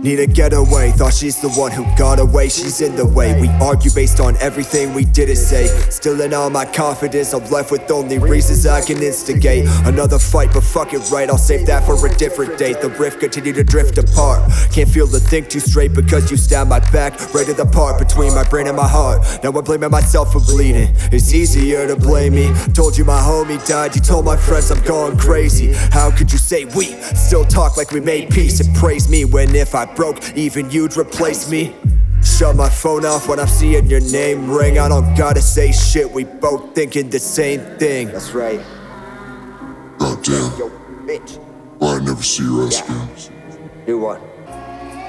Need a getaway, thought she's the one who got away, she's in the way. We argue based on everything we didn't say. Still in all my confidence, I'm left with only reasons I can instigate. Another fight, but fuck it right, I'll save that for a different date. The rift continue to drift apart. Can't feel the think too straight because you stab my back right to the part between my brain and my heart. Now I'm blaming myself for bleeding. It's easier to blame me. Told you my homie died, you told my friends I'm going crazy. How could you say we still talk like we made peace and praise me when if I broke, even you'd replace me? Shut my phone off when I'm seeing your name ring. I don't gotta say shit, we both thinking the same thing. That's right. Goddamn. Yo, bitch. Why I never see your ass again. New one.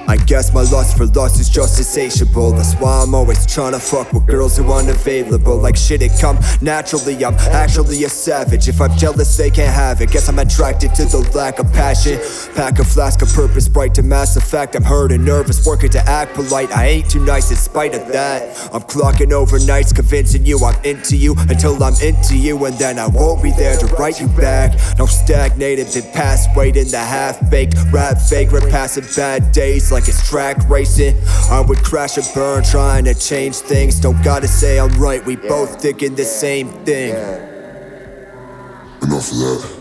I guess my lust for lust is just insatiable. That's why I'm always trying to fuck with girls who unavailable. Like shit, it come naturally. I'm actually a savage. If I'm jealous, they can't have it. Guess I'm attracted to the lack of passion. Pack a flask of purpose, bright to mass effect. I'm hurt and nervous, working to act polite. I ain't too nice in spite of that. I'm clocking overnights, convincing you I'm into you until I'm into you, and then I won't be there to write you back. No stagnated, been past waiting the half baked rap vagrant, passing bad days like it's track racing. I would crash and burn, trying to change things. Don't gotta say I'm right, we both thinking the same thing. Enough of that.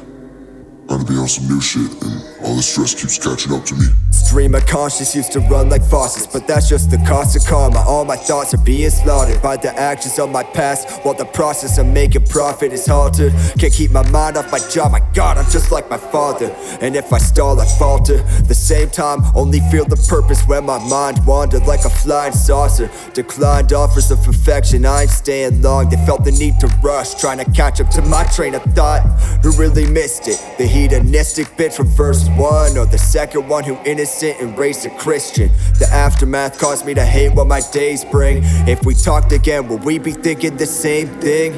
Trying to be on some new shit, and all the stress keeps catching up to me. Of conscience used to run like faucets, but that's just the cost of karma. All my thoughts are being slaughtered by the actions of my past, while the process of making profit is halted. Can't keep my mind off my job, my god, I'm just like my father. And if I stall, I falter. The same time, only feel the purpose when my mind wandered like a flying saucer. Declined offers of perfection, I ain't staying long. They felt the need to rush, trying to catch up to my train of thought. Who really missed it? The hedonistic bitch from verse 1, or the second one who innocent and raised a Christian. The aftermath caused me to hate what my days bring. If we talked again, would we be thinking the same thing?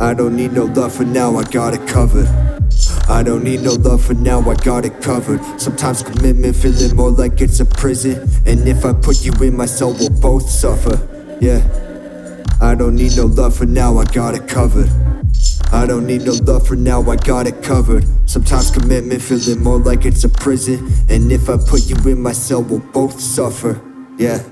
I don't need no love for now, I got it covered. I don't need no love for now, I got it covered. Sometimes commitment feeling more like it's a prison. And if I put you in my cell, we'll both suffer. Yeah. I don't need no love for now, I got it covered. I don't need no love for now, I got it covered. Sometimes commitment feeling more like it's a prison. And if I put you in my cell, we'll both suffer. Yeah.